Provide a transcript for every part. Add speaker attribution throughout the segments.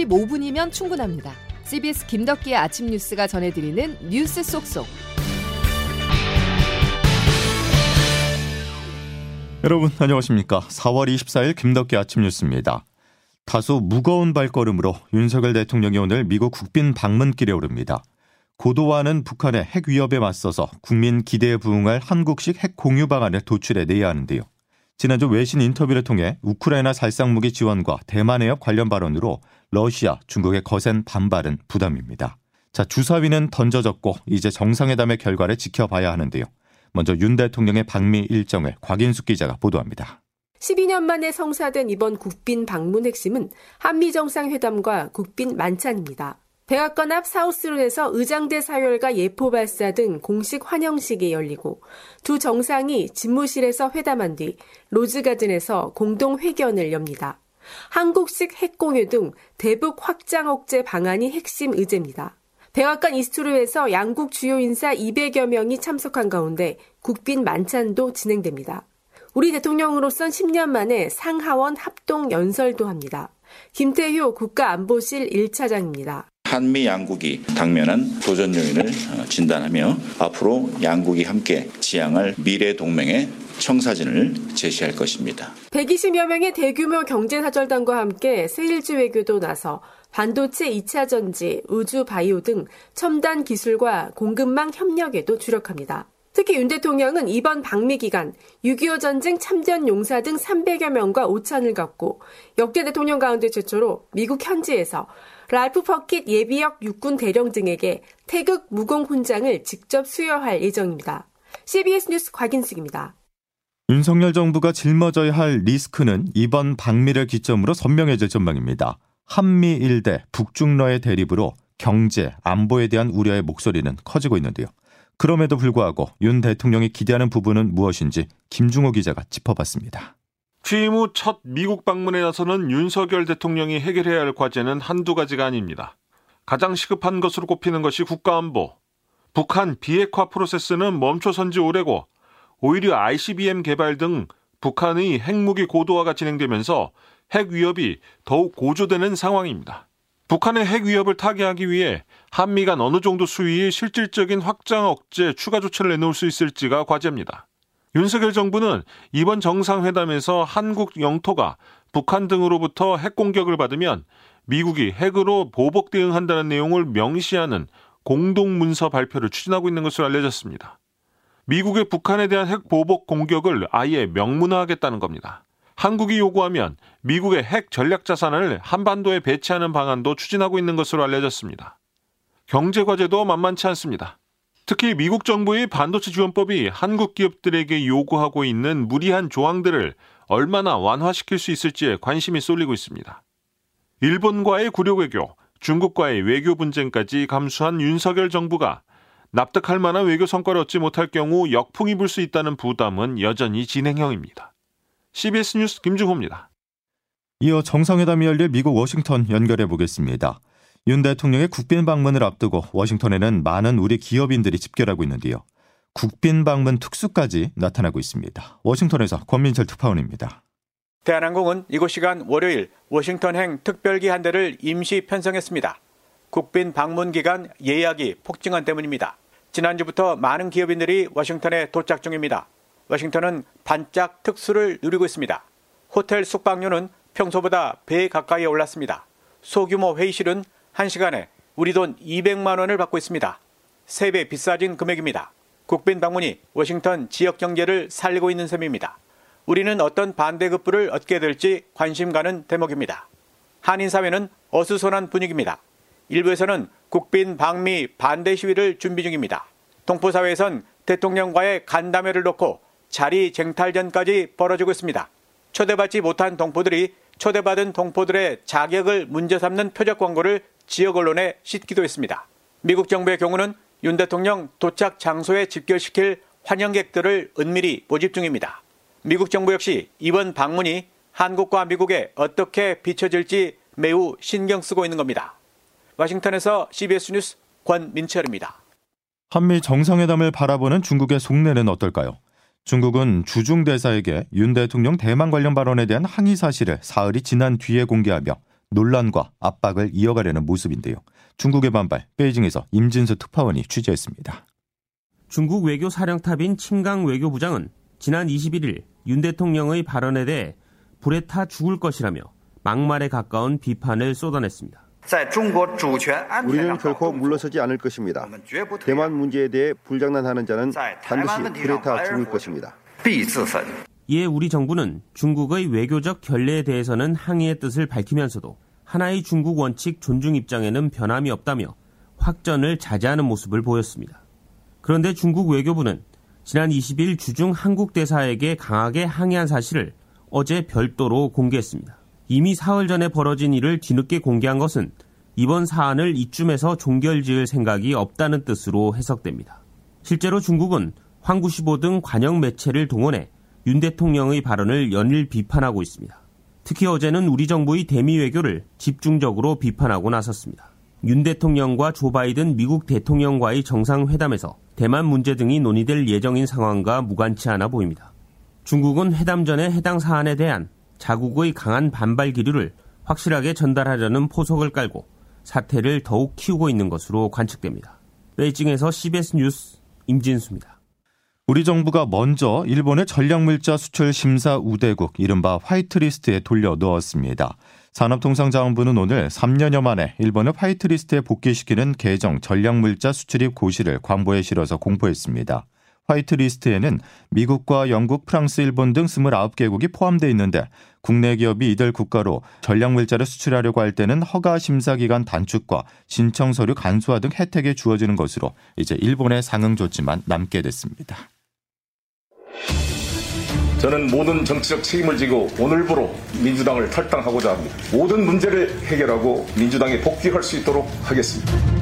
Speaker 1: 15분이면 충분합니다. CBS 김덕기의 아침 뉴스가 전해드리는 뉴스 속속.
Speaker 2: 여러분 안녕하십니까? 4월 24일 김덕기 아침 뉴스입니다. 다소 무거운 발걸음으로 윤석열 대통령이 오늘 미국 국빈 방문길에 오릅니다. 고도화하는 북한의 핵 위협에 맞서서 국민 기대에 부응할 한국식 핵 공유 방안을 도출해 내야 하는데요. 지난주 외신 인터뷰를 통해 우크라이나 살상무기 지원과 대만 해협 관련 발언으로 러시아, 중국의 거센 반발은 부담입니다. 자, 주사위는 던져졌고 이제 정상회담의 결과를 지켜봐야 하는데요. 먼저 윤 대통령의 방미 일정을 곽인숙 기자가 보도합니다.
Speaker 3: 12년 만에 성사된 이번 국빈 방문 핵심은 한미 정상회담과 국빈 만찬입니다. 백악관 앞 사우스론에서 의장대 사열과 예포 발사 등 공식 환영식이 열리고 두 정상이 집무실에서 회담한 뒤 로즈가든에서 공동 회견을 엽니다. 한국식 핵공유 등 대북 확장 억제 방안이 핵심 의제입니다. 백악관 이스트루에서 양국 주요 인사 200여 명이 참석한 가운데 국빈 만찬도 진행됩니다. 우리 대통령으로선 10년 만에 상하원 합동 연설도 합니다. 김태효 국가안보실 1차장입니다.
Speaker 4: 한미 양국이 당면한 도전 요인을 어, 진단하며 앞으로 양국이 함께 지향할 미래 동맹의 청사진을 제시할 것입니다.
Speaker 3: 120여 명의 대규모 경제사절단과 함께 세일즈 외교도 나서 반도체 2차 전지, 우주 바이오 등 첨단 기술과 공급망 협력에도 주력합니다. 특히 윤 대통령은 이번 방미 기간 6.25 전쟁 참전 용사 등 300여 명과 오찬을 갖고 역대 대통령 가운데 최초로 미국 현지에서 랄프 퍼킷 예비역 육군 대령 등에게 태극 무공 훈장을 직접 수여할 예정입니다. CBS 뉴스 곽인숙입니다.
Speaker 2: 윤석열 정부가 짊어져야 할 리스크는 이번 방미를 기점으로 선명해질 전망입니다. 한미 일대 북중러의 대립으로 경제, 안보에 대한 우려의 목소리는 커지고 있는데요. 그럼에도 불구하고 윤 대통령이 기대하는 부분은 무엇인지 김중호 기자가 짚어봤습니다.
Speaker 5: 취임 후 첫 미국 방문에 나서는 윤석열 대통령이 해결해야 할 과제는 한두 가지가 아닙니다. 가장 시급한 것으로 꼽히는 것이 국가안보. 북한 비핵화 프로세스는 멈춰선 지 오래고 오히려 ICBM 개발 등 북한의 핵무기 고도화가 진행되면서 핵 위협이 더욱 고조되는 상황입니다. 북한의 핵 위협을 타개하기 위해 한미 간 어느 정도 수위의 실질적인 확장 억제 추가 조치를 내놓을 수 있을지가 과제입니다. 윤석열 정부는 이번 정상회담에서 한국 영토가 북한 등으로부터 핵 공격을 받으면 미국이 핵으로 보복 대응한다는 내용을 명시하는 공동 문서 발표를 추진하고 있는 것으로 알려졌습니다. 미국의 북한에 대한 핵 보복 공격을 아예 명문화하겠다는 겁니다. 한국이 요구하면 미국의 핵 전략 자산을 한반도에 배치하는 방안도 추진하고 있는 것으로 알려졌습니다. 경제 과제도 만만치 않습니다. 특히 미국 정부의 반도체 지원법이 한국 기업들에게 요구하고 있는 무리한 조항들을 얼마나 완화시킬 수 있을지에 관심이 쏠리고 있습니다. 일본과의 구력 외교, 중국과의 외교 분쟁까지 감수한 윤석열 정부가 납득할 만한 외교 성과를 얻지 못할 경우 역풍이 불 수 있다는 부담은 여전히 진행형입니다. CBS 뉴스 김중호입니다.
Speaker 2: 이어 정상회담이 열릴 미국 워싱턴 연결해 보겠습니다. 윤 대통령의 국빈 방문을 앞두고 워싱턴에는 많은 우리 기업인들이 집결하고 있는데요. 국빈 방문 특수까지 나타나고 있습니다. 워싱턴에서 권민철 특파원입니다.
Speaker 6: 대한항공은 이곳 시간 월요일 워싱턴행 특별기 한 대를 임시 편성했습니다. 국빈 방문 기간 예약이 폭증한 때문입니다. 지난주부터 많은 기업인들이 워싱턴에 도착 중입니다. 워싱턴은 반짝 특수를 누리고 있습니다. 호텔 숙박료는 평소보다 배 가까이 올랐습니다. 소규모 회의실은 1시간에 우리 돈 200만 원을 받고 있습니다. 3배 비싸진 금액입니다. 국빈 방문이 워싱턴 지역 경제를 살리고 있는 셈입니다. 우리는 어떤 반대급부를 얻게 될지 관심 가는 대목입니다. 한인사회는 어수선한 분위기입니다. 일부에서는 국빈 방미 반대 시위를 준비 중입니다. 동포사회에선 대통령과의 간담회를 놓고 자리 쟁탈전까지 벌어지고 있습니다. 초대받지 못한 동포들이 초대받은 동포들의 자격을 문제 삼는 표적 광고를 지역 언론에 싣기도 했습니다. 미국 정부의 경우는 윤 대통령 도착 장소에 집결시킬 환영객들을 은밀히 모집 중입니다. 미국 정부 역시 이번 방문이 한국과 미국에 어떻게 비춰질지 매우 신경 쓰고 있는 겁니다. 워싱턴에서 CBS 뉴스 권민철입니다.
Speaker 2: 한미 정상회담을 바라보는 중국의 속내는 어떨까요? 중국은 주중 대사에게 윤 대통령 대만 관련 발언에 대한 항의 사실을 사흘이 지난 뒤에 공개하며 논란과 압박을 이어가려는 모습인데요. 중국의 반발, 베이징에서 임진수 특파원이 취재했습니다.
Speaker 7: 중국 외교 사령탑인 칭강 외교부장은 지난 21일 윤 대통령의 발언에 대해 불에 타 죽을 것이라며 막말에 가까운 비판을 쏟아냈습니다.
Speaker 8: 우리는 결코 물러서지 않을 것입니다. 대만 문제에 대해 불장난하는 자는 반드시 불에 타 죽을 것입니다.
Speaker 7: 이에 우리 정부는 중국의 외교적 결례에 대해서는 항의의 뜻을 밝히면서도 하나의 중국 원칙 존중 입장에는 변함이 없다며 확전을 자제하는 모습을 보였습니다. 그런데 중국 외교부는 지난 20일 주중 한국 대사에게 강하게 항의한 사실을 어제 별도로 공개했습니다. 이미 사흘 전에 벌어진 일을 뒤늦게 공개한 것은 이번 사안을 이쯤에서 종결 지을 생각이 없다는 뜻으로 해석됩니다. 실제로 중국은 황구시보 등 관영 매체를 동원해 윤 대통령의 발언을 연일 비판하고 있습니다. 특히 어제는 우리 정부의 대미 외교를 집중적으로 비판하고 나섰습니다. 윤 대통령과 조 바이든 미국 대통령과의 정상회담에서 대만 문제 등이 논의될 예정인 상황과 무관치 않아 보입니다. 중국은 회담 전에 해당 사안에 대한 자국의 강한 반발 기류를 확실하게 전달하려는 포석을 깔고 사태를 더욱 키우고 있는 것으로 관측됩니다. 베이징에서 CBS 뉴스 임진수입니다.
Speaker 2: 우리 정부가 먼저 일본의 전략물자 수출 심사 우대국 이른바 화이트리스트에 돌려 넣었습니다. 산업통상자원부는 오늘 3년여 만에 일본을 화이트리스트에 복귀시키는 개정 전략물자 수출입 고시를 광고에 실어서 공포했습니다. 화이트리스트에는 미국과 영국, 프랑스, 일본 등 29개국이 포함되어 있는데 국내 기업이 이들 국가로 전략물자를 수출하려고 할 때는 허가 심사 기간 단축과 신청 서류 간소화 등 혜택이 주어지는 것으로 이제 일본의 상응 조치만 남게 됐습니다.
Speaker 9: 저는 모든 정치적 책임을 지고 오늘부로 민주당을 탈당하고자 합니다. 모든 문제를 해결하고 민주당에 복귀할 수 있도록 하겠습니다.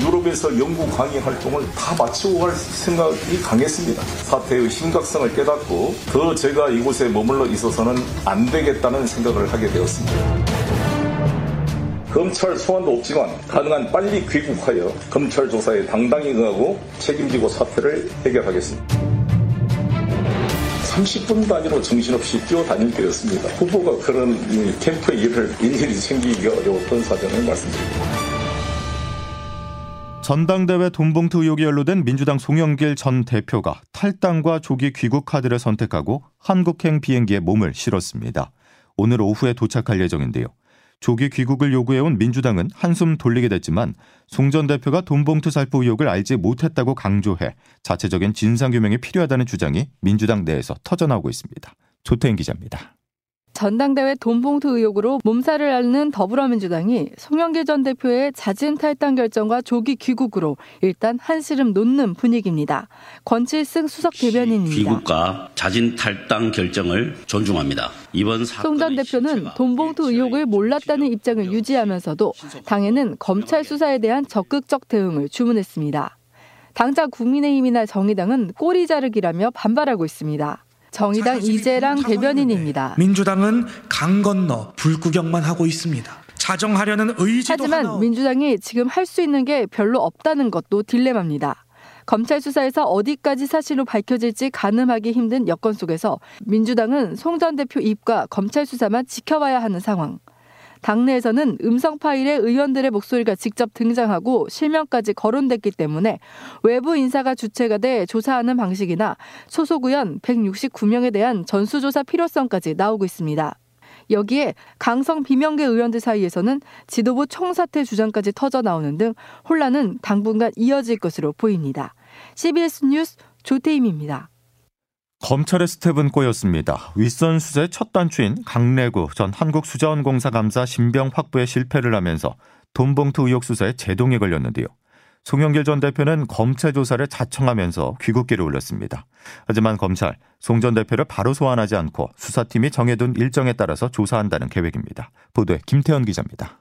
Speaker 9: 유럽에서 연구 강의 활동을 다 마치고 갈 생각이 강했습니다. 사태의 심각성을 깨닫고 더 제가 이곳에 머물러 있어서는 안 되겠다는 생각을 하게 되었습니다. 검찰 소환도 없지만 가능한 빨리 귀국하여 검찰 조사에 당당히 응하고 책임지고 사태를 해결하겠습니다. 30분 단위로 정신없이 뛰어다닐 때였습니다. 후보가 그런 캠프의 일을 일일이 챙기기가 어려웠던 사정을 말씀드립니다.
Speaker 2: 전당대회 돈봉투 의혹이 연루된 민주당 송영길 전 대표가 탈당과 조기 귀국 카드를 선택하고 한국행 비행기에 몸을 실었습니다. 오늘 오후에 도착할 예정인데요. 조기 귀국을 요구해온 민주당은 한숨 돌리게 됐지만 송 전 대표가 돈봉투 살포 의혹을 알지 못했다고 강조해 자체적인 진상규명이 필요하다는 주장이 민주당 내에서 터져나오고 있습니다. 조태인 기자입니다.
Speaker 10: 전당대회 돈봉투 의혹으로 몸살을 앓는 더불어민주당이 송영길 전 대표의 자진 탈당 결정과 조기 귀국으로 일단 한시름 놓는 분위기입니다. 권칠승 수석 대변인입니다.
Speaker 11: 귀국과 자진 탈당 결정을 존중합니다. 이번
Speaker 10: 송 전 대표는 돈봉투 의혹을 몰랐다는 입장을 유지하면서도 당에는 검찰 수사에 대한 적극적 대응을 주문했습니다. 당장 국민의힘이나 정의당은 꼬리 자르기라며 반발하고 있습니다. 정의당 이재랑 대변인입니다.
Speaker 12: 민주당은 강 건너 불구경만 하고 있습니다. 자정하려는 의지도
Speaker 10: 하지만
Speaker 12: 하나...
Speaker 10: 민주당이 지금 할 수 있는 게 별로 없다는 것도 딜레마입니다. 검찰 수사에서 어디까지 사실로 밝혀질지 가늠하기 힘든 여건 속에서 민주당은 송 전 대표 입과 검찰 수사만 지켜봐야 하는 상황. 당내에서는 음성 파일에 의원들의 목소리가 직접 등장하고 실명까지 거론됐기 때문에 외부 인사가 주체가 돼 조사하는 방식이나 소속 의원 169명에 대한 전수조사 필요성까지 나오고 있습니다. 여기에 강성 비명계 의원들 사이에서는 지도부 총사퇴 주장까지 터져 나오는 등 혼란은 당분간 이어질 것으로 보입니다. CBS 뉴스 조태임입니다.
Speaker 2: 검찰의 스텝은 꼬였습니다. 윗선 수사의 첫 단추인 강래구 전 한국수자원공사 감사 신병 확보에 실패를 하면서 돈봉투 의혹 수사에 제동이 걸렸는데요. 송영길 전 대표는 검찰 조사를 자청하면서 귀국기를 올렸습니다. 하지만 검찰 송 전 대표를 바로 소환하지 않고 수사팀이 정해둔 일정에 따라서 조사한다는 계획입니다. 보도에 김태현 기자입니다.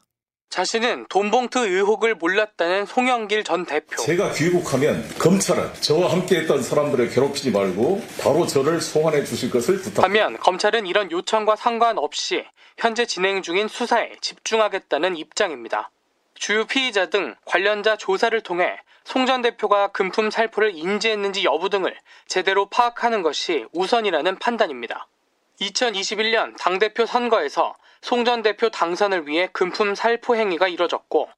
Speaker 13: 자신은 돈봉투 의혹을 몰랐다는 송영길 전 대표.
Speaker 9: 제가 귀국하면 검찰은 저와 함께했던 사람들을 괴롭히지 말고 바로 저를 소환해 주실 것을 부탁합니다.
Speaker 13: 하면 검찰은 이런 요청과 상관없이 현재 진행 중인 수사에 집중하겠다는 입장입니다. 주요 피의자 등 관련자 조사를 통해 송 전 대표가 금품 살포를 인지했는지 여부 등을 제대로 파악하는 것이 우선이라는 판단입니다. 2021년 당대표 선거에서 송 전 대표 당선을 위해 금품 살포 행위가 이뤄졌고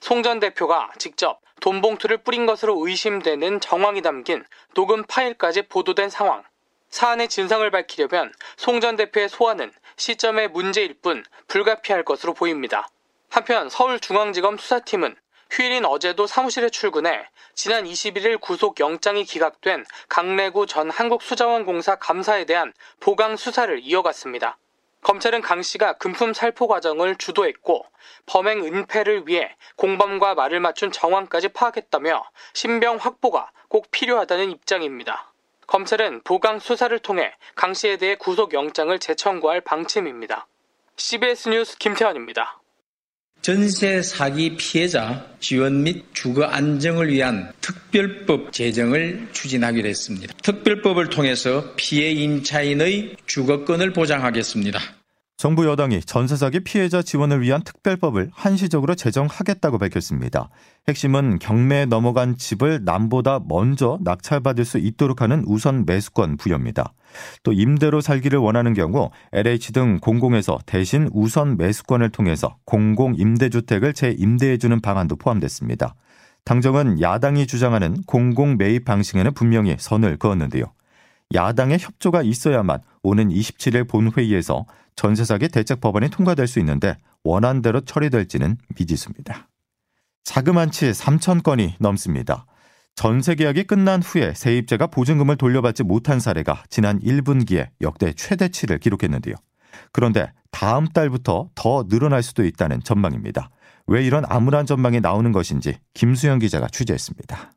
Speaker 13: 송 전 대표가 직접 돈 봉투를 뿌린 것으로 의심되는 정황이 담긴 녹음 파일까지 보도된 상황. 사안의 진상을 밝히려면 송 전 대표의 소환은 시점의 문제일 뿐 불가피할 것으로 보입니다. 한편 서울중앙지검 수사팀은 휴일인 어제도 사무실에 출근해 지난 21일 구속 영장이 기각된 강래구 전 한국수자원공사 감사에 대한 보강 수사를 이어갔습니다. 검찰은 강 씨가 금품 살포 과정을 주도했고 범행 은폐를 위해 공범과 말을 맞춘 정황까지 파악했다며 신병 확보가 꼭 필요하다는 입장입니다. 검찰은 보강 수사를 통해 강 씨에 대해 구속 영장을 재청구할 방침입니다. CBS 뉴스 김태환입니다.
Speaker 14: 전세 사기 피해자 지원 및 주거 안정을 위한 특별법 제정을 추진하기로 했습니다. 특별법을 통해서 피해 임차인의 주거권을 보장하겠습니다.
Speaker 2: 정부 여당이 전세 사기 피해자 지원을 위한 특별법을 한시적으로 제정하겠다고 밝혔습니다. 핵심은 경매에 넘어간 집을 남보다 먼저 낙찰받을 수 있도록 하는 우선 매수권 부여입니다. 또 임대로 살기를 원하는 경우 LH 등 공공에서 대신 우선 매수권을 통해서 공공 임대주택을 재임대해 주는 방안도 포함됐습니다. 당정은 야당이 주장하는 공공 매입 방식에는 분명히 선을 그었는데요. 야당의 협조가 있어야만 오는 27일 본회의에서 전세사기 대책 법안이 통과될 수 있는데 원안대로 처리될지는 미지수입니다. 자그만치 3천 건이 넘습니다. 전세 계약이 끝난 후에 세입자가 보증금을 돌려받지 못한 사례가 지난 1분기에 역대 최대치를 기록했는데요. 그런데 다음 달부터 더 늘어날 수도 있다는 전망입니다. 왜 이런 암울한 전망이 나오는 것인지 김수영 기자가 취재했습니다.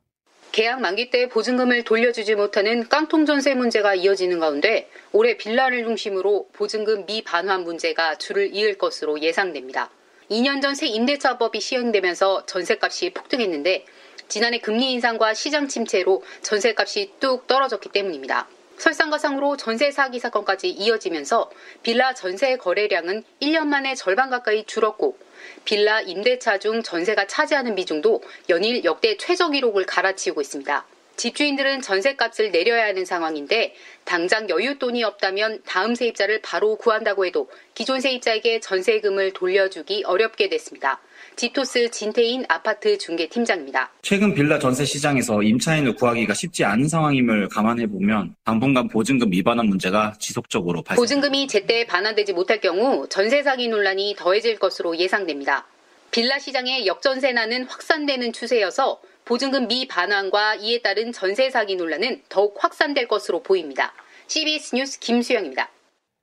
Speaker 15: 계약 만기 때 보증금을 돌려주지 못하는 깡통 전세 문제가 이어지는 가운데 올해 빌라를 중심으로 보증금 미반환 문제가 줄을 이을 것으로 예상됩니다. 2년 전 새 임대차법이 시행되면서 전세값이 폭등했는데 지난해 금리 인상과 시장 침체로 전세값이 뚝 떨어졌기 때문입니다. 설상가상으로 전세 사기 사건까지 이어지면서 빌라 전세 거래량은 1년 만에 절반 가까이 줄었고 빌라 임대차 중 전세가 차지하는 비중도 연일 역대 최저 기록을 갈아치우고 있습니다. 집주인들은 전세값을 내려야 하는 상황인데 당장 여윳돈이 없다면 다음 세입자를 바로 구한다고 해도 기존 세입자에게 전세금을 돌려주기 어렵게 됐습니다. 지토스 진태인 아파트 중개팀장입니다.
Speaker 16: 최근 빌라 전세 시장에서 임차인을 구하기가 쉽지 않은 상황임을 감안해 보면 당분간 보증금 미반환 문제가 지속적으로 발생.
Speaker 15: 보증금이 제때 반환되지 못할 경우 전세 사기 논란이 더해질 것으로 예상됩니다. 빌라 시장의 역전세난은 확산되는 추세여서 보증금 미반환과 이에 따른 전세 사기 논란은 더욱 확산될 것으로 보입니다. CBS 뉴스 김수영입니다.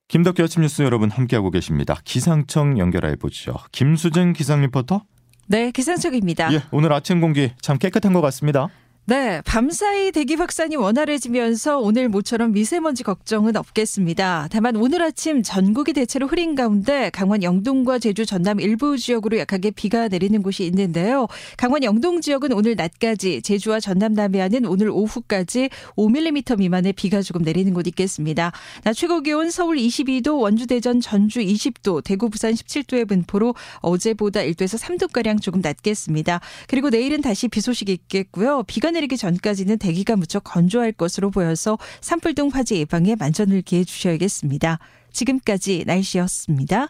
Speaker 2: 김덕기 아침 뉴스 여러분 함께하고 계십니다. 기상청 연결해 보죠. 김수진 기상 리포터.
Speaker 17: 네, 기상청입니다.
Speaker 2: 예, 오늘 아침 공기 참 깨끗한 것 같습니다.
Speaker 17: 네, 밤사이 대기 확산이 원활해지면서 오늘 모처럼 미세먼지 걱정은 없겠습니다. 다만 오늘 아침 전국이 대체로 흐린 가운데 강원 영동과 제주 전남 일부 지역으로 약하게 비가 내리는 곳이 있는데요. 강원 영동 지역은 오늘 낮까지, 제주와 전남 남해안은 오늘 오후까지 5mm 미만의 비가 조금 내리는 곳 있겠습니다. 낮 최고 기온 서울 22도, 원주 대전 전주 20도, 대구 부산 17도의 분포로 어제보다 1도에서 3도가량 조금 낮겠습니다. 그리고 내일은 다시 비 소식이 있겠고요. 비가 내리기 전까지는 대기가 무척 건조할 것으로 보여서 산불 등 화재 예방에 만전을 기해 주셔야겠습니다. 지금까지 날씨였습니다.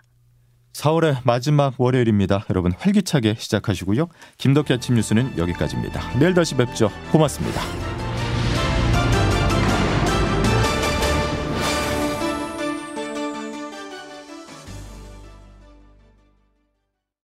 Speaker 2: 4월의 마지막 월요일입니다. 여러분 활기차게 시작하시고요. 김덕희 아침 뉴스는 여기까지입니다. 내일 다시 뵙죠. 고맙습니다.